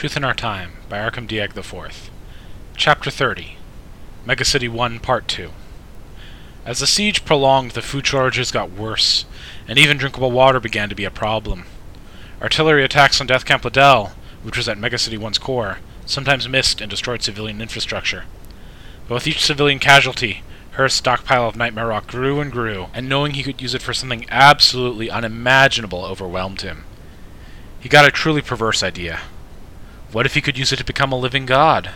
Truth in Our Time by Arkham DyagIv. Chapter 30 Megacity 1 Part 2 As the siege prolonged, the food shortages got worse, and even drinkable water began to be a problem. Artillery attacks on Death Camp Liddell, which was at Megacity 1's core, sometimes missed and destroyed civilian infrastructure. But with each civilian casualty, Hyrs's stockpile of nightmare rock grew and grew, and knowing he could use it for something absolutely unimaginable overwhelmed him. He got a truly perverse idea. What if he could use it to become a living god?